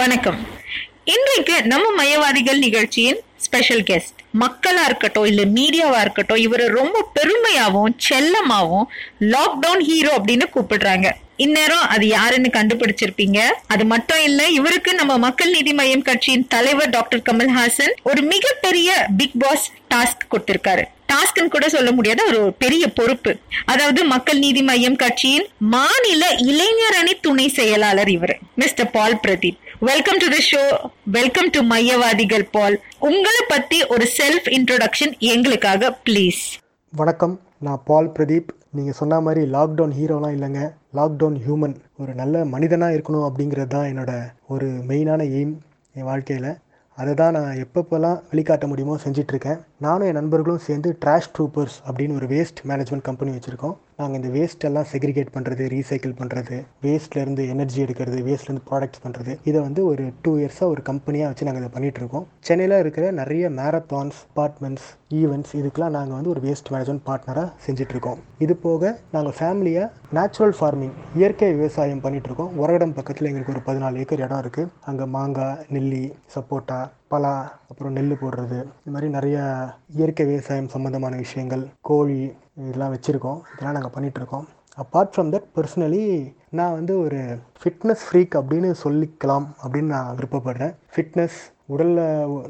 வணக்கம். இன்றைக்கு நம்ம மயவாதிகள் நிகழ்ச்சியின் ஸ்பெஷல் கெஸ்ட் மக்களா இருக்கட்டும் இல்ல மீடியாவா இருக்கட்டும் இவரை ரொம்ப பெருமையாவும் செல்லமாவும் லாக்டவுன் ஹீரோ அப்படின்னு கூப்பிடுறாங்க. இந்நேரம் அது யாருன்னு கண்டுபிடிச்சிருப்பீங்க. அது மட்டும் இல்ல இவருக்கு நம்ம மக்கள் நீதி மையம் கட்சியின் தலைவர் டாக்டர் கமல்ஹாசன் ஒரு மிகப்பெரிய பிக் பாஸ் டாஸ்க் கொடுத்திருக்காரு. டாஸ்க்னு கூட சொல்ல முடியாத ஒரு பெரிய பொறுப்பு. அதாவது மக்கள் நீதி மையம் கட்சியின் மாநில இளைஞர் அணி துணை செயலாளர் இவர் mister Paul Pradeep. Welcome to the show welcome to மையவாதிகள் Paul. உங்களை பத்தி ஒரு செல்ஃப் இன்ட்ரோடக்ஷன் எங்களுக்காக ப்ளீஸ் வணக்கம். நான் பால் பிரதீப். நீங்கள் சொன்ன மாதிரி லாக்டவுன் ஹீரோலாம் இல்லைங்க. லாக்டவுன் ஹியூமன் ஒரு நல்ல மனிதனாக இருக்கணும் அப்படிங்கிறது தான் என்னோட ஒரு மெயினான எய்ம் என் வாழ்க்கையில். அதை தான் நான் எப்பப்போலாம் வெளிக்காட்ட முடியுமோ செஞ்சிட்ருக்கேன். நானும் என் நண்பர்களும் சேர்ந்து ட்ராஷ் ட்ரூப்பர்ஸ் அப்படின்னு ஒரு வேஸ்ட் மேனேஜ்மெண்ட் கம்பெனி வச்சுருக்கோம். நாங்கள் இந்த வேஸ்ட் எல்லாம் செக்ரிகேட் பண்ணுறது ரீசைக்கிள் பண்ணுறது வேஸ்ட்லேருந்து எனர்ஜி எடுக்கிறது வேஸ்ட்லேருந்து ப்ராடக்ட்ஸ் பண்ணுறது இதை வந்து ஒரு டூ இயர்ஸாக ஒரு கம்பெனியாக வச்சு நாங்கள் இதை பண்ணிகிட்ருக்கோம் சென்னையில் இருக்கிற நிறைய மேரத்தான்ஸ் அப்பார்ட்மெண்ட்ஸ் ஈவெண்ட்ஸ் இதுக்கெலாம் நாங்கள் வந்து ஒரு வேஸ்ட் மேனேஜ்மெண்ட் பார்ட்னராக செஞ்சிட்ருக்கோம் இது போக நாங்கள் ஃபேமிலியாக நேச்சுரல் ஃபார்மிங் இயற்கை விவசாயம் பண்ணிகிட்ருக்கோம் உரகடம் பக்கத்தில் எங்களுக்கு ஒரு பதினாலு ஏக்கர் இடம் இருக்குது அங்கே மாங்காய் நெல்லி சப்போட்டா பலா அப்புறம் நெல் போடுறது இது மாதிரி நிறைய இயற்கை விவசாயம் சம்மந்தமான விஷயங்கள் கோழி இதெல்லாம் வச்சுருக்கோம். இதெல்லாம் நாங்கள் பண்ணிகிட்ருக்கோம் அப்பார்ட் ஃப்ரம் தட் பர்சனலி நான் வந்து ஒரு ஃபிட்னஸ் ஃப்ரீக் அப்படின்னு சொல்லிக்கலாம் அப்படின்னு நான் விருப்பப்படுறேன். ஃபிட்னஸ் உடலில்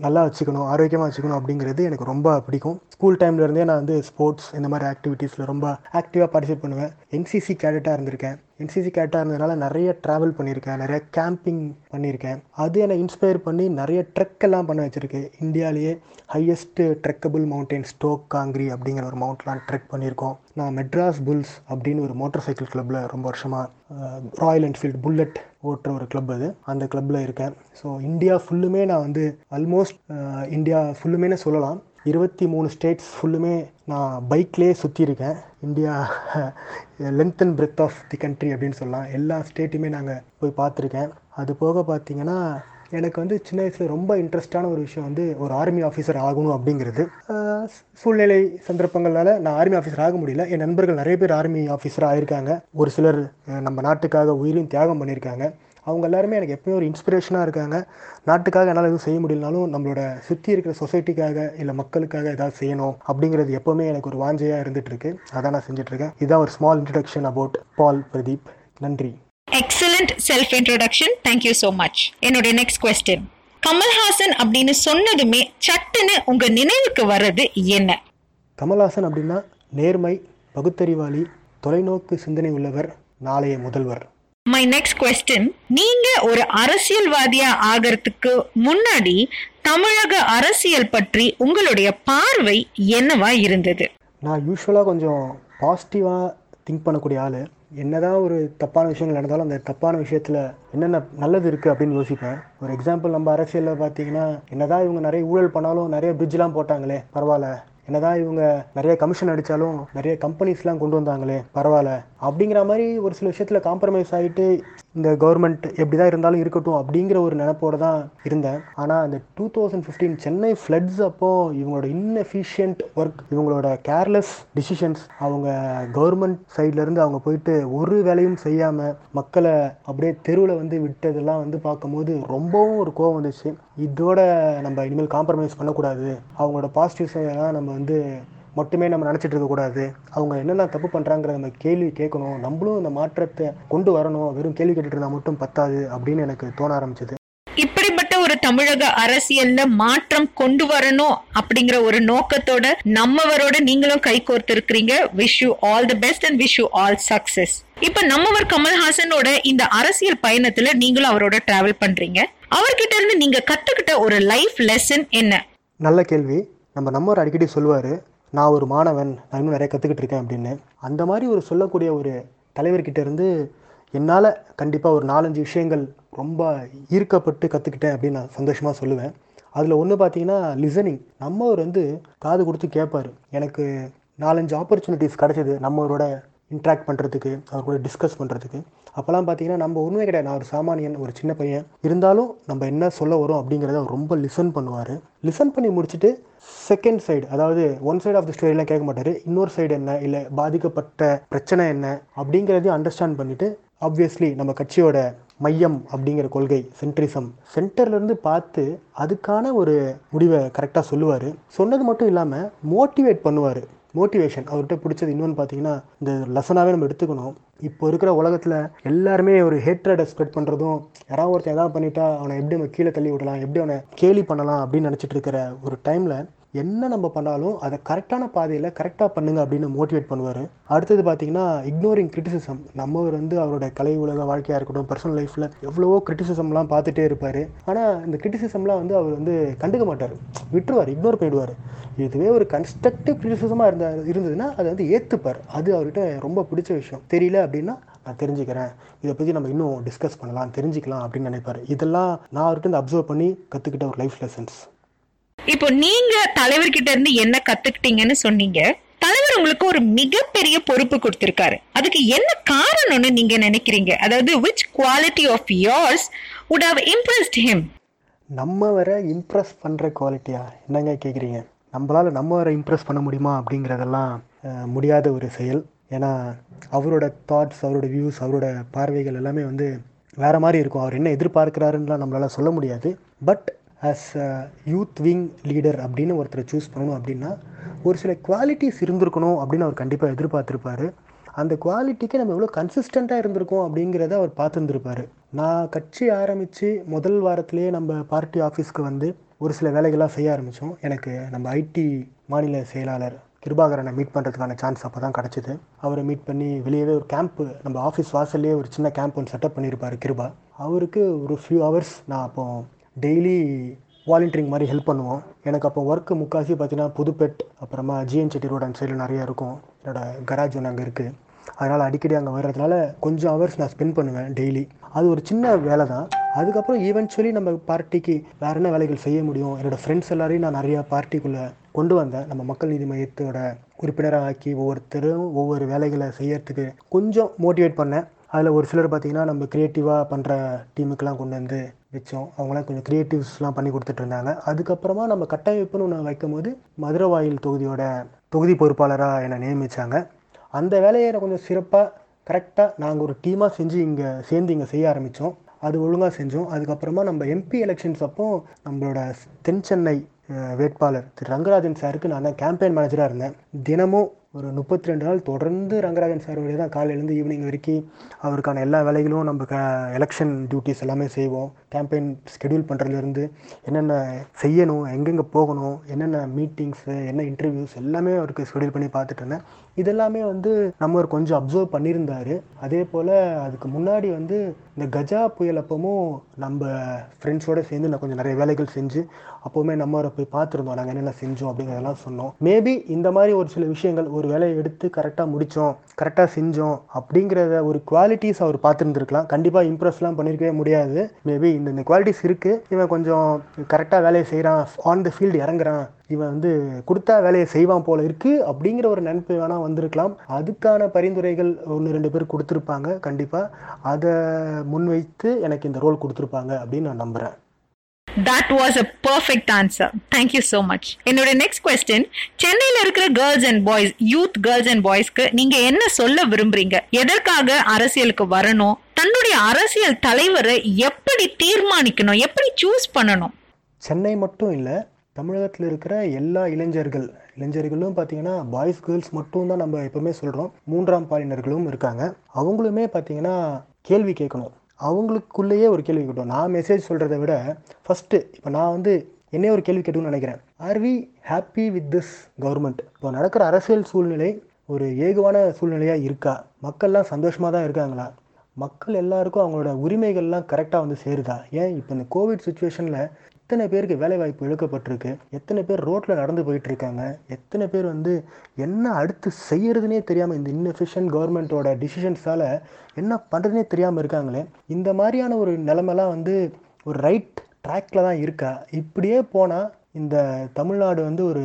நல்லா வச்சுக்கணும் ஆரோக்கியமாக வச்சுக்கணும் அப்படிங்கிறது எனக்கு ரொம்ப பிடிக்கும். ஸ்கூல் டைம்லேருந்தே நான் வந்து ஸ்போர்ட்ஸ் இந்த மாதிரி ஆக்டிவிட்டீஸில் ரொம்ப ஆக்டிவாக பார்ட்டிசிபேட் பண்ணுவேன். என்சிசி கேடட்டாக இருந்திருக்கேன். என்சிசி கேட்டாக இருந்ததுனால நிறைய ட்ராவல் பண்ணியிருக்கேன். நிறைய கேம்பிங் பண்ணியிருக்கேன். அது என்னை இன்ஸ்பயர் பண்ணி நிறைய ட்ரெக் எல்லாம் பண்ண வச்சுருக்கு. இந்தியாவிலேயே highest trekkable mountain Stok Kangri அப்படிங்கிற ஒரு மவுண்ட்லாம் ட்ரெக் பண்ணியிருக்கோம். நான் மெட்ராஸ் புல்ஸ் அப்படின்னு ஒரு மோட்டார் சைக்கிள் கிளப்பில் ரொம்ப வருஷமாக ராயல் என்ஃபீல்டு புல்லட் ஓட்டுற ஒரு கிளப் அது. அந்த கிளப்பில் இருக்கேன். ஸோ இந்தியா ஃபுல்லுமே நான் வந்து ஆல்மோஸ்ட் இந்தியா ஃபுல்லுமே சொல்லலாம். இருபத்தி மூணு ஸ்டேட்ஸ் ஃபுல்லுமே நான் பைக்லேயே சுற்றியிருக்கேன் India length and breadth of the country அப்படின்னு சொல்லலாம். எல்லா ஸ்டேட்டுமே நாங்கள் போய் பார்த்துருக்கேன். அது போக பார்த்தீங்கன்னா எனக்கு வந்து சின்ன வயசில் ரொம்ப இன்ட்ரெஸ்டான ஒரு விஷயம் வந்து ஒரு ஆர்மி ஆஃபீஸர் ஆகணும் அப்படிங்கிறது. சூழ்நிலை சந்தர்ப்பங்களால் நான் ஆர்மி ஆஃபீஸர் ஆக முடியல. என் நண்பர்கள் நிறைய பேர் ஆர்மி ஆஃபீஸர் ஆயிருக்காங்க. ஒரு சிலர் நம்ம நாட்டுக்காக உயிரையும் தியாகம் பண்ணியிருக்காங்க. அவங்க எல்லாருமே எனக்கு எப்பயும் ஒரு இன்ஸ்பிரேஷனாக இருக்காங்க. நாட்டுக்காக என்னால் எதுவும் செய்ய முடியலனாலும் நம்மளோட சுற்றி இருக்கிற சொசைட்டிக்காக இல்லை மக்களுக்காக ஏதாவது செய்யணும் அப்படிங்கிறது எப்போவுமே எனக்கு ஒரு வாஞ்சையாக இருந்துட்டு இருக்கு அதான் நான் செஞ்சுட்ருக்கேன் இதுதான் ஒரு small introduction about Paul Pradeep நன்றி. Excellent self introduction thank you so much என்னுடைய நெக்ஸ்ட் கொஸ்டின் கமல்ஹாசன் அப்படின்னு சொன்னதுமே சட்டுன்னு உங்க நினைவுக்கு வர்றது என்ன? கமல்ஹாசன் அப்படின்னா நேர்மை பகுத்தறிவாளி தொலைநோக்கு சிந்தனை உள்ளவர் நாளைய முதல்வர். மை நெக்ஸ்ட் கொஸ்டின் நீங்க ஒரு அரசியல்வாதியா ஆகிறதுக்கு முன்னாடி தமிழக அரசியல் பற்றி உங்களுடைய பார்வை என்னவா இருந்தது? நான் யூஸ்வலாக கொஞ்சம் பாசிட்டிவாக திங்க் பண்ணக்கூடிய ஆள். என்னதான் ஒரு தப்பான விஷயங்கள் நடந்தாலும் அந்த தப்பான விஷயத்தில் என்னென்ன நல்லது இருக்குது அப்படின்னு யோசிப்பேன். ஒரு எக்ஸாம்பிள் நம்ம அரசியலில் பார்த்தீங்கன்னா என்னதான் இவங்க நிறைய ஊழல் பண்ணாலும் நிறைய பிரிட்ஜ்லாம் போட்டாங்களே பரவாயில்ல. என்னதான் இவங்க நிறைய கமிஷன் அடித்தாலும் நிறைய கம்பெனிஸ்லாம் கொண்டு வந்தாங்களே பரவாயில்ல. அப்படிங்கிற மாதிரி ஒரு சில விஷயத்தில் காம்ப்ரமைஸ் ஆகிட்டு இந்த கவர்மெண்ட் எப்படி தான் இருந்தாலும் இருக்கட்டும் அப்படிங்கிற ஒரு நினைப்போடு தான் இருந்தேன். ஆனால் அந்த two thousand fifteen Chennai floods அப்போ இவங்களோட இன்எஃபிஷியன்ட் ஒர்க் இவங்களோட கேர்லெஸ் டிசிஷன்ஸ் அவங்க கவர்மெண்ட் சைட்லேருந்து அவங்க போயிட்டு ஒரு வேலையும் செய்யாமல் மக்களை அப்படியே தெருவில் வந்து விட்டதெல்லாம் வந்து பார்க்கும்போது ரொம்பவும் ஒரு கோவம் வந்துச்சு. இதோட நம்ம இனிமேல் காம்ப்ரமைஸ் பண்ணக்கூடாது. அவங்களோட பாசிட்டிவ்ஸ் எல்லாம் நம்ம வந்து மட்டுமே நம்ம நினச்சிட்டு இருக்கக்கூடாது அவங்க என்னென்ன தப்பு பண்ணுறாங்கிற நம்ம கேள்வி கேட்கணும். நம்மளும் இந்த மாற்றத்தை கொண்டு வரணும். வெறும் கேள்வி கேட்டுட்டு இருந்தால் மட்டும் பத்தாது அப்படின்னு எனக்கு தோண ஆரம்பிச்சது. இப்படிப்பட்ட ஒரு தமிழக அரசியல்ல மாற்றம் கொண்டு வரணும் அப்படிங்கிற ஒரு நோக்கத்தோட நம்மவரோட நீங்களும் கை கோர்த்து இருக்கிறீங்க wish you all the best and wish you all success இப்ப நம்மவர் கமல்ஹாசனோட இந்த அரசியல் பயணத்துல நீங்களும் அவரோட டிராவல் பண்றீங்க. அவர்கிட்ட இருந்து நீங்க கத்துக்கிட்ட ஒரு லைஃப் லெசன் என்ன? நல்ல கேள்வி. நம்ம நம்மவர் அடிக்கடி சொல்லுவார் நான் ஒரு மாணவன் நான் இன்னும் நிறைய கற்றுக்கிட்டு இருக்கேன் அப்படின்னு. அந்த மாதிரி ஒரு சொல்லக்கூடிய ஒரு தலைவர்கிட்ட இருந்து என்னால் கண்டிப்பாக ஒரு நாலஞ்சு விஷயங்கள் ரொம்ப ஈர்க்கப்பட்டு கற்றுக்கிட்டேன் அப்படின்னு நான் சந்தோஷமாக சொல்லுவேன். அதில் ஒன்று பார்த்தீங்கன்னா லிசனிங் நம்மவர் வந்து காது கொடுத்து கேட்பார் எனக்கு நாலஞ்சு ஆப்பர்ச்சுனிட்டிஸ் கிடச்சிது. நம்மவரோட இன்ட்ராக்ட் பண்ணுறதுக்கு அவர் கூட டிஸ்கஸ் பண்ணுறதுக்கு அப்போல்லாம் பார்த்தீங்கன்னா நம்ம ஒன்றுமே கிடையாது. நான் ஒரு சாமானியன் ஒரு சின்ன பையன். இருந்தாலும் நம்ம என்ன சொல்ல வரோம் அப்படிங்கிறத அவர் ரொம்ப லிசன் பண்ணுவார். லிசன் பண்ணி முடிச்சுட்டு செகண்ட் சைடு அதாவது ஒன் சைடு ஆஃப் த ஸ்டோரிலாம் கேட்க மாட்டார். இன்னொரு சைடு என்ன இல்லை பாதிக்கப்பட்ட பிரச்சனை என்ன அப்படிங்கிறதையும் அண்டர்ஸ்டாண்ட் பண்ணிவிட்டு ஆப்வியஸ்லி நம்ம கட்சியோட மையம் அப்படிங்கிற கொள்கை சென்ட்ரிசம் சென்டர்லேருந்து பார்த்து அதுக்கான ஒரு முடிவை கரெக்டாக சொல்லுவார். சொன்னது மட்டும் இல்லாமல் மோட்டிவேட் பண்ணுவார். மோட்டிவேஷன் அவர்கிட்ட பிடிச்சது இன்னொன்று பார்த்தீங்கன்னா இந்த லெசனாகவே நம்ம எடுத்துக்கணும். இப்போ இருக்கிற உலகத்தில் எல்லாருமே ஒரு ஹேட்ரடை ஸ்ப்ரெட் பண்ணுறதும் யாராவது ஒருத்தன் எதாவது பண்ணிட்டா அவனை எப்படி நம்ம கீழே தள்ளி விடலாம் எப்படி அவனை கேலி பண்ணலாம் அப்படின்னு நினச்சிட்டு இருக்கிற ஒரு டைமில் என்ன நம்ம பண்ணாலும் அதை கரெக்டான பாதையில் கரெக்டாக பண்ணுங்க அப்படின்னு மோட்டிவேட் பண்ணுவார். அடுத்தது பார்த்தீங்கன்னா இக்னோரிங் கிரிட்டிசிசம் நம்மவர் வந்து அவரோட கலை உலக வாழ்க்கையாக இருக்கட்டும் பர்சனல் லைஃப்பில் எவ்வளவோ கிரிட்டிசிசம்லாம் பார்த்துட்டே இருப்பார். ஆனால் இந்த கிரிட்டிசிசம்லாம் வந்து அவர் வந்து கண்டுக்க மாட்டார். விட்டுருவார் இக்னோர் பண்ணிடுவார். இதுவே ஒரு கன்ஸ்ட்ரக்டிவ் கிரிட்டிசிசமாக இருந்தா இருந்ததுன்னா அதை வந்து ஏற்றுப்பார் அது அவர்கிட்ட ரொம்ப பிடிச்ச விஷயம். தெரியல அப்படின்னா நான் தெரிஞ்சுக்கிறேன். இதை பற்றி நம்ம இன்னும் டிஸ்கஸ் பண்ணலாம் தெரிஞ்சுக்கலாம் அப்படின்னு நினைப்பார். இதெல்லாம் நான் அவர்கிட்ட அப்சர்வ் பண்ணி கற்றுக்கிட்ட ஒரு லைஃப் லெசன்ஸ் இப்போ நீங்க தலைவர்கிட்ட இருந்து என்ன கத்துக்கிட்டீங்கன்னு சொன்னீங்க. தலைவர் உங்களுக்கு ஒரு மிகப்பெரிய பொறுப்பு கொடுத்திருக்காரு. அதுக்கு என்ன காரணம்னு நீங்க நினைக்கிறீங்க? அதாவது which quality of yours would have impressed him நம்ம வர இம்ப்ரெஸ் பண்ணுற குவாலிட்டியா என்னங்க கேட்குறீங்க நம்மளால் நம்ம வர இம்ப்ரெஸ் பண்ண முடியுமா அப்படிங்கிறதெல்லாம் முடியாத ஒரு செயல். ஏன்னா அவரோட தாட்ஸ் அவரோட வியூஸ் அவரோட பார்வைகள் எல்லாமே வந்து வேறு மாதிரி இருக்கும். அவர் என்ன எதிர்பார்க்குறாருன்னுலாம் நம்மளால் சொல்ல முடியாது. But as youth wing leader அப்படின்னு ஒருத்தரை சூஸ் பண்ணணும் அப்படின்னா ஒரு சில குவாலிட்டிஸ் இருந்திருக்கணும் அப்படின்னு அவர் கண்டிப்பாக எதிர்பார்த்துருப்பாரு. அந்த குவாலிட்டிக்கு நம்ம எவ்வளோ கன்சிஸ்டண்ட்டாக இருந்திருக்கோம் அப்படிங்கிறத அவர் பார்த்துருந்துருப்பாரு. நான் கட்சி ஆரம்பித்து முதல் வாரத்திலேயே நம்ம பார்ட்டி ஆஃபீஸ்க்கு வந்து ஒரு சில வேலைகள்லாம் செய்ய ஆரம்பித்தோம் எனக்கு நம்ம ஐடி மாநில செயலாளர் கிருபாகரனை மீட் பண்ணுறதுக்கான சான்ஸ் அப்போ தான் கிடச்சிது. அவரை மீட் பண்ணி வெளியவே ஒரு கேம்ப்பு நம்ம ஆஃபீஸ் வாசல்லே ஒரு சின்ன கேம்ப் ஒன்று செட்டப் பண்ணியிருப்பார் கிருபா. அவருக்கு ஒரு ஃபியூ ஹவர்ஸ் நான் அப்போது டெய்லி வாலண்டியரிங் மாதிரி ஹெல்ப் பண்ணுவோம். எனக்கு அப்போ ஒர்க்கு முக்காசி பார்த்தீங்கன்னா புதுப்பேட் அப்புறமா ஜிஎன் செட்டி ரோட் அந்த சைடில் நிறையா இருக்கும். என்னோட கராஜ் ஒன்று அங்கே இருக்குது அதனால் அடிக்கடி அங்கே வர்றதுனால கொஞ்சம் ஹவர்ஸ் நான் ஸ்பெண்ட் பண்ணுவேன் டெய்லி அது ஒரு சின்ன வேலை தான். அதுக்கப்புறம் ஈவென்ச்சுவலி நம்ம பார்ட்டிக்கு வேறு என்ன வேலைகள் செய்ய முடியும்? என்னோடய ஃப்ரெண்ட்ஸ் எல்லாரையும் நான் நிறையா பார்ட்டிக்குள்ளே கொண்டு வந்தேன். நம்ம மக்கள் நீதி மையத்தோட உறுப்பினராக ஆக்கி ஒவ்வொருத்தரும் ஒவ்வொரு வேலைகளை செய்யறதுக்கு கொஞ்சம் மோட்டிவேட் பண்ணேன். அதில் ஒரு சிலர் பார்த்தீங்கன்னா நம்ம க்ரியேட்டிவாக பண்ணுற டீமுக்கெலாம் கொண்டு வந்து வச்சோம். அவங்களாம் கொஞ்சம் க்ரியேட்டிவ்ஸ்லாம் பண்ணி கொடுத்துட்ருந்தாங்க. அதுக்கப்புறமா நம்ம கட்டமைப்புன்னு ஒன்று வைக்கும் போது மதுரவாயில் தொகுதியோட தொகுதி பொறுப்பாளராக என்னை நியமித்தாங்க அந்த வேலையை கொஞ்சம் சிறப்பாக கரெக்டாக நாங்கள் ஒரு டீமாக செஞ்சு இங்கே சேர்ந்து இங்கே செய்ய ஆரம்பித்தோம் அது ஒழுங்காக செஞ்சோம். அதுக்கப்புறமா நம்ம எம்பி எலெக்ஷன்ஸ் அப்போ நம்மளோட தென் சென்னை வேட்பாளர் திரு ரங்கராஜன் சாருக்கு நான் தான் கேம்பெயின் மேனேஜராக இருந்தேன். தினமும் ஒரு முப்பத்தி ரெண்டு நாள் தொடர்ந்து ரங்கராஜன் சார் தான் காலையிலேருந்து ஈவினிங் வரைக்கும் அவருக்கான எல்லா வேலைகளும் நம்ம க எலெக்ஷன் டியூட்டிஸ் எல்லாமே செய்வோம். கேம்பெயின் ஸ்கெடியூல் பண்ணுறதுலேருந்து என்னென்ன செய்யணும் எங்கெங்கே போகணும் என்னென்ன மீட்டிங்ஸு என்ன இன்டர்வியூஸ் எல்லாமே அவருக்கு ஸ்கெடியூல் பண்ணி பார்த்துட்ருந்தேன் இதெல்லாமே வந்து நம்ம ஒரு கொஞ்சம் அப்சர்வ் பண்ணியிருந்தார். அதே போல் அதுக்கு முன்னாடி வந்து இந்த கஜா புயல் அப்பவும் நம்ம ஃப்ரெண்ட்ஸோடு சேர்ந்து நான் கொஞ்சம் நிறைய வேலைகள் செஞ்சு அப்போவுமே நம்ம அவரை போய் பார்த்துருந்தோம். நாங்கள் என்னென்ன செஞ்சோம் அப்படிங்கிறதெல்லாம் சொன்னோம். மேபி இந்த மாதிரி ஒரு சில விஷயங்கள் ஒரு வேலையை எடுத்து கரெக்டாக முடித்தோம் கரெக்டாக செஞ்சோம் அப்படிங்கிறத ஒரு குவாலிட்டிஸ் அவர் பார்த்துருந்துருக்கலாம். கண்டிப்பாக இம்ப்ரெஸ்லாம் பண்ணியிருக்கவே முடியாது. மேபி இந்த இந்த குவாலிட்டிஸ் இருக்குது இவன் கொஞ்சம் கரெக்டாக வேலையை செய்கிறான் ஆன் த ஃபீல்டு இறங்குறான். இவன் வந்து கொடுத்தா வேலையை செய்வான் போல இருக்குது அப்படிங்கிற ஒரு நினைப்பு வேணால் வந்திருக்கலாம். அதுக்கான பரிந்துரைகள் ஒன்று ரெண்டு பேர் கொடுத்துருப்பாங்க. கண்டிப்பாக அதை முன்வைத்து எனக்கு இந்த ரோல் கொடுத்துருப்பாங்க அப்படின்னு நான் நம்புகிறேன் that was a perfect answer thank you you much என்னோட நெக்ஸ்ட் கொஸ்டின் சென்னையில் இருக்கிற girls and boys youth girls and பாய்ஸ்க்கு நீங்க என்ன சொல்ல விரும்புறீங்க? எதற்காக அரசியலுக்கு வரணும்? தன்னுடைய அரசியல் தலைவரை எப்படி தீர்மானிக்கணும்? எப்படி சூஸ் பண்ணணும்? சென்னை மட்டும் இல்லை தமிழகத்தில் இருக்கிற எல்லா இளைஞர்கள் இளைஞர்களும் பார்த்தீங்கன்னா பாய்ஸ் கேர்ள்ஸ் மட்டும் தான் நம்ம எப்பவுமே சொல்கிறோம் மூன்றாம் பாலினர்களும் இருக்காங்க. அவங்களுமே பார்த்தீங்கன்னா கேள்வி கேட்கணும். அவங்களுக்குள்ளேயே ஒரு கேள்வி கேட்டோம். நான் மெசேஜ் சொல்கிறத விட ஃபஸ்ட்டு இப்போ நான் வந்து என்னே ஒரு கேள்வி கேட்டுன்னு நினைக்கிறேன். Are we happy with this government இப்போ நடக்கிற அரசியல் சூழ்நிலை ஒரு ஏகுவான சூழ்நிலையாக இருக்கா? மக்கள்லாம் சந்தோஷமாக தான் இருக்காங்களா? மக்கள் எல்லாருக்கும் அவங்களோட உரிமைகள்லாம் கரெக்டாக வந்து சேருதா? ஏன் இப்போ இந்த கோவிட் சுச்சுவேஷனில் எத்தனை பேருக்கு வேலைவாய்ப்பு இழுக்கப்பட்டிருக்கு? எத்தனை பேர் ரோட்டில் நடந்து போயிட்டுருக்காங்க? எத்தனை பேர் வந்து என்ன அடுத்து செய்கிறதுனே தெரியாமல் இந்த இன்எஃபிஷியன்ட் கவர்மெண்ட்டோட டிசிஷன்ஸால் என்ன பண்ணுறதுனே தெரியாமல் இருக்காங்களே? இந்த மாதிரியான ஒரு நிலமெல்லாம் வந்து ஒரு ரைட் ட்ராக்ல தான் இருக்கா? இப்படியே போனால் இந்த தமிழ்நாடு வந்து ஒரு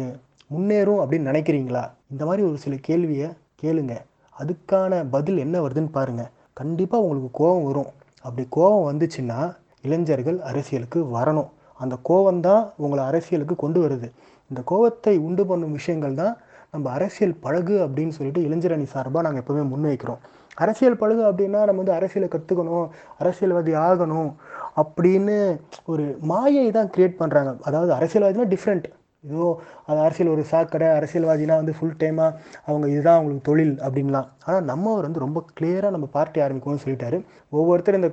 முன்னேறும் அப்படின்னு நினைக்கிறீங்களா? இந்த மாதிரி ஒரு சில கேள்வியை கேளுங்க. அதுக்கான பதில் என்ன வருதுன்னு பாருங்கள் கண்டிப்பாக உங்களுக்கு கோபம் வரும். அப்படி கோபம் வந்துச்சுன்னா இளைஞர்கள் அரசியலுக்கு வரணும். அந்த கோவம் தான் உங்களை அரசியலுக்கு கொண்டு வருது. இந்த கோவத்தை உண்டு பண்ணும் விஷயங்கள் தான் நம்ம அரசியல் பழகு அப்படின்னு சொல்லிட்டு இளைஞரணி சார்பாக நாங்கள் எப்போவுமே முன்வைக்கிறோம். அரசியல் பழகு அப்படின்னா நம்ம வந்து அரசியலை கற்றுக்கணும் அரசியல்வாதி ஆகணும் அப்படின்னு ஒரு மாயை தான் கிரியேட் பண்ணுறாங்க அதாவது அரசியல்வாதினா டிஃப்ரெண்ட் ஏதோ அது அரசியல் ஒரு சாக்கடை அரசியல்வாதினா வந்து ஃபுல் டைமாக அவங்க இதுதான் அவங்களுக்கு தொழில் அப்படின்லாம். ஆனால் நம்மவர் வந்து ரொம்ப கிளியராக நம்ம பார்ட்டி ஆரம்பிக்கணும்னு சொல்லிட்டாரு. ஒவ்வொருத்தர் இந்த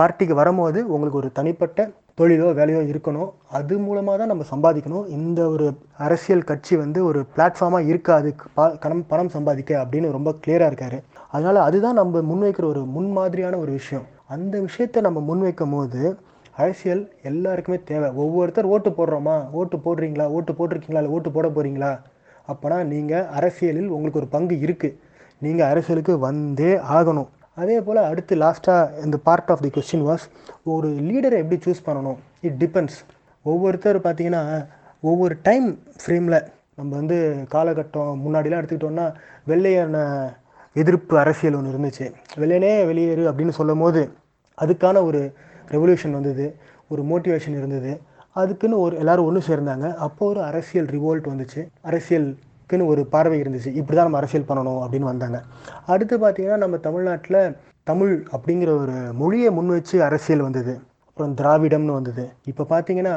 பார்ட்டிக்கு வரும்போது உங்களுக்கு ஒரு தனிப்பட்ட தொழிலோ வேலையோ இருக்கணும். அது மூலமாக தான் நம்ம சம்பாதிக்கணும். இந்த ஒரு அரசியல் கட்சி வந்து ஒரு பிளாட்ஃபார்மாக இருக்காது. ப- கணம் பணம் சம்பாதிக்க அப்படின்னு ரொம்ப கிளியராக இருக்கார். அதனால் அதுதான் நம்ம முன்வைக்கிற ஒரு முன்மாதிரியான ஒரு விஷயம். அந்த விஷயத்தை நம்ம முன்வைக்கும் போது அரசியல் எல்லாருக்குமே தேவை. ஒவ்வொருத்தர் ஓட்டு போடுறோமா? ஓட்டு போடுறீங்களா? ஓட்டு போட்டிருக்கீங்களா? இல்லை ஓட்டு போட போகிறீங்களா அப்போனா நீங்கள் அரசியலில் உங்களுக்கு ஒரு பங்கு இருக்குது நீங்கள் அரசியலுக்கு வந்தே ஆகணும். அதே போல் அடுத்து லாஸ்ட்டாக இந்த part of the question was ஒரு லீடரை எப்படி சூஸ் பண்ணணும்? இட் டிபெண்ட்ஸ் ஒவ்வொருத்தர் பார்த்தீங்கன்னா ஒவ்வொரு டைம் ஃப்ரேமில் நம்ம வந்து காலகட்டம் முன்னாடிலாம் எடுத்துக்கிட்டோம்னா வெள்ளையன எதிர்ப்பு அரசியல் ஒன்று இருந்துச்சு. வெள்ளையனே வெளியேறு அப்படின்னு சொல்லும் போது அதுக்கான ஒரு ரெவல்யூஷன் வந்தது ஒரு மோட்டிவேஷன் இருந்தது. அதுக்குன்னு ஒரு எல்லோரும் ஒன்று சேர்ந்தாங்க. அப்போ ஒரு அரசியல் ரிவோல்ட் வந்துச்சு. அரசியல் அரசியலுக்குன்னு ஒரு பார்வை இருந்துச்சு இப்படி தான் நம்ம அரசியல் பண்ணணும் அப்படின்னு வந்தாங்க. அடுத்து பார்த்தீங்கன்னா நம்ம தமிழ்நாட்டில் தமிழ் அப்படிங்கிற ஒரு மொழியை முன் வச்சு அரசியல் வந்தது. அப்புறம் திராவிடம்னு வந்தது. இப்போ பார்த்தீங்கன்னா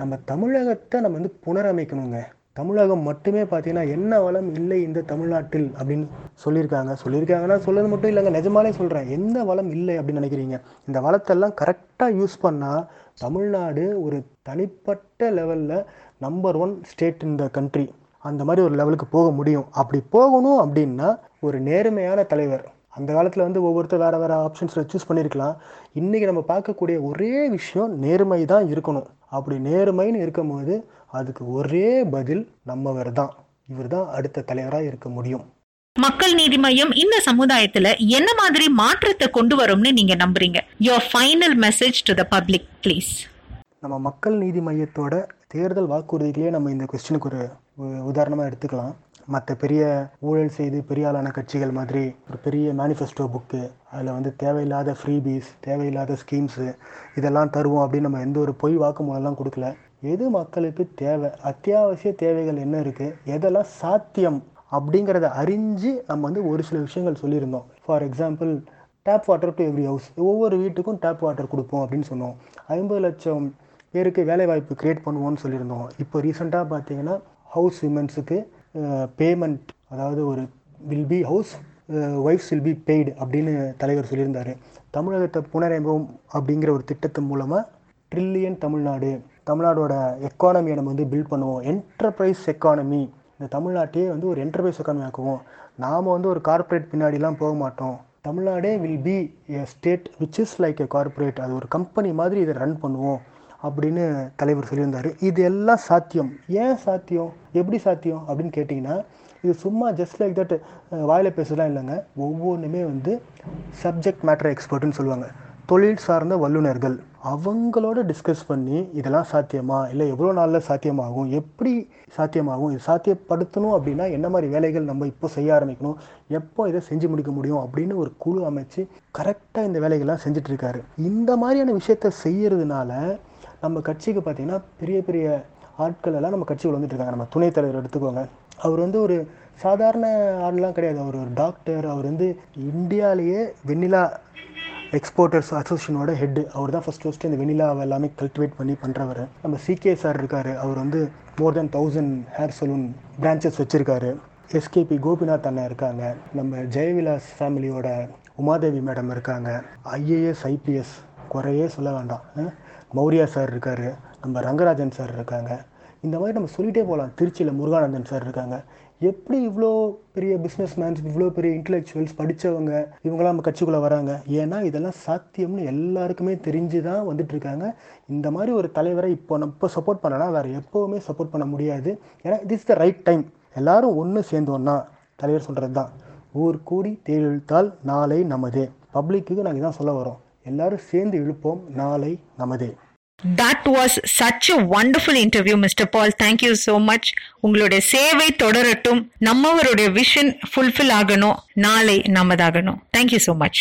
நம்ம தமிழகத்தை நம்ம வந்து புனரமைக்கணுங்க. தமிழகம் மட்டுமே பார்த்தீங்கன்னா என்ன வளம் இல்லை இந்த தமிழ்நாட்டில் அப்படின்னு சொல்லியிருக்காங்க. சொல்லியிருக்காங்கன்னா சொல்லது மட்டும் இல்லைங்க நிஜமாலே சொல்கிறேன் எந்த வளம் இல்லை அப்படின்னு நினைக்கிறீங்க? இந்த வளத்தெல்லாம் கரெக்டாக யூஸ் பண்ணால் தமிழ்நாடு ஒரு தனிப்பட்ட லெவலில் number one state in the country அந்த மாதிரி ஒரு லெவலுக்கு போக முடியும். அப்படி போகணும் அப்படின்னா ஒரு நேர்மையான தலைவர். அந்த காலத்தில் வந்து ஒவ்வொருத்தர் வேறு வேறு ஆப்ஷன்ஸில் சூஸ் பண்ணியிருக்கலாம் இன்றைக்கி நம்ம பார்க்கக்கூடிய ஒரே விஷயம் நேர்மை தான் இருக்கணும். அப்படி நேர்மைன்னு இருக்கும்போது அதுக்கு ஒரே பதில் நம்மவர் தான். இவர் தான் அடுத்த தலைவராக இருக்க முடியும். மக்கள் நீதி மையம் இந்த சமுதாயத்துல என்ன மாதிரி மாற்றத்தை கொண்டு வரும்னு நீங்க நம்புறீங்க? Your final message to the public please நம்ம மக்கள் நீதி மையத்தோட தேர்தல் வாக்குறுதிகளே நம்ம இந்த கொஸ்டினுக்கு ஒரு உதாரணமாக எடுத்துக்கலாம். மற்ற பெரிய ஊழல் செய்து பெரிய ஆளான கட்சிகள் மாதிரி ஒரு பெரிய மேனிஃபெஸ்டோ புக்கு அதில் வந்து தேவையில்லாத ஃப்ரீபீஸ் தேவையில்லாத ஸ்கீம்ஸு இதெல்லாம் தருவோம் அப்படின்னு நம்ம எந்த ஒரு பொய் வாக்குமூலம்லாம் கொடுக்கல. எது மக்களுக்கு தேவை? அத்தியாவசிய தேவைகள் என்ன இருக்குது எதெல்லாம் சாத்தியம்? அப்படிங்கிறத அறிஞ்சு நம்ம வந்து ஒரு சில விஷயங்கள் சொல்லியிருந்தோம். For example tap water to every house ஒவ்வொரு வீட்டுக்கும் டேப் வாட்டர் கொடுப்போம் அப்படின்னு சொன்னோம். ஐம்பது லட்சம் பேருக்கு வேலைவாய்ப்பு கிரியேட் பண்ணுவோம்னு சொல்லியிருந்தோம். இப்போ ரீசெண்டாக பார்த்தீங்கன்னா ஹவுஸ் விமன்ஸுக்கு பேமெண்ட் அதாவது ஒரு வில் பி ஹவுஸ் ஒய்ஃப்ஸ் வில் பி பெய்டு அப்படின்னு தலைவர் சொல்லியிருந்தார். தமிழகத்தை புனரமைப்போம் அப்படிங்கிற ஒரு திட்டத்தின் மூலமாக ட்ரில்லியன் தமிழ்நாடு தமிழ்நாடோட எக்கானமியை நம்ம வந்து பில்ட் பண்ணுவோம். என்டர்பிரைஸ் எக்கானமி இந்த தமிழ்நாட்டையே வந்து ஒரு என்டர்பிரைஸ் எக்கானமி ஆக்குவோம். நாம் வந்து ஒரு கார்ப்பரேட் பின்னாடிலாம் போக மாட்டோம். தமிழ்நாடே will be a state which is like a corporate அது ஒரு கம்பெனி மாதிரி இதை ரன் பண்ணுவோம். அப்படின்னு தலைவர் சொல்லியிருந்தார். இது எல்லாம் சாத்தியம். ஏன் சாத்தியம்? எப்படி சாத்தியம் அப்படின்னு கேட்டிங்கன்னா இது சும்மா ஜஸ்ட் லைக் தட் வாயில் பேசலாம் இல்லைங்க. ஒவ்வொன்றுமே வந்து சப்ஜெக்ட் மேட்டர் எக்ஸ்பர்ட்னு சொல்லுவாங்க. தொழில் சார்ந்த வல்லுநர்கள். அவங்களோட டிஸ்கஸ் பண்ணி இதெல்லாம் சாத்தியமா? இல்லை எவ்வளோ நாளில் சாத்தியமாகும்? எப்படி சாத்தியமாகும்? இது சாத்தியப்படுத்தணும் அப்படின்னா என்ன மாதிரி வேலைகள் நம்ம இப்போ செய்ய ஆரம்பிக்கணும்? எப்போ இதை செஞ்சு முடிக்க முடியும்? அப்படின்னு ஒரு குழு அமைச்சு கரெக்டாக இந்த வேலைகள்லாம் செஞ்சிட்ருக்காரு இந்த மாதிரியான விஷயத்த செய்யறதுனால நம்ம கட்சிக்கு பார்த்திங்கன்னா பெரிய பெரிய ஆட்கள் எல்லாம் நம்ம கட்சிக்குள்ள வந்துட்டு இருக்காங்க. நம்ம துணைத் தலைவர் எடுத்துக்கோங்க. அவர் வந்து ஒரு சாதாரண ஆள்லாம் கிடையாது. அவர் ஒரு டாக்டர் அவர் வந்து இந்தியாவிலேயே வெண்ணிலா எக்ஸ்போர்ட்டர்ஸ் அசோசியேஷனோட ஹெட் அவர் தான் ஃபஸ்ட் ஃபஸ்ட்டு இந்த வெனிலாவை எல்லாமே கல்டிவேட் பண்ணி பண்ணுறவர் நம்ம சிகே சார் இருக்கார். அவர் வந்து more than thousand hair saloon branches வச்சுருக்காரு. எஸ்கேபி கோபிநாத் அண்ணன் இருக்காங்க. நம்ம ஜெயவிலாஸ் ஃபேமிலியோட உமாதேவி மேடம் இருக்காங்க. ஐஏஎஸ் ஐபிஎஸ் குறையே சொல்ல வேண்டாம். மௌரியா சார் இருக்கார் நம்ம ரங்கராஜன் சார் இருக்காங்க. இந்த மாதிரி நம்ம சொல்லிகிட்டே போகலாம் திருச்சியில் முருகானந்தன் சார் இருக்காங்க. எப்படி இவ்வளோ பெரிய பிஸ்னஸ் மேன்ஸ் இவ்வளோ பெரிய இன்டலெக்சுவல்ஸ் படித்தவங்க இவங்களாம் நம்ம கட்சிக்குள்ளே வராங்க? ஏன்னா இதெல்லாம் சாத்தியம்னு எல்லாருக்குமே தெரிஞ்சு தான் வந்துட்டுருக்காங்க. இந்த மாதிரி ஒரு தலைவரை இப்போ நம்ம இப்போ சப்போர்ட் பண்ணலாம் வேறு எப்போவுமே சப்போர்ட் பண்ண முடியாது. ஏன்னா திஸ் த ரைட் டைம் எல்லாரும் ஒன்று சேர்ந்தோன்னா தலைவர் சொல்கிறது தான் ஊர் கூடி தேழிழுத்தால் நாளை நமது. பப்ளிக்கு நாங்கள் இதான் சொல்ல வரோம். எல்லாரும் சேர்ந்து இழுப்போம் நாளை நமதே. That was such a interview mister Paul thank you so much உங்களுடைய சேவை தொடரட்டும். நம்மவருடைய விஷன் ஃபுல்ஃபில் ஆகணும். நாளை நமதாகணும். Thank you so much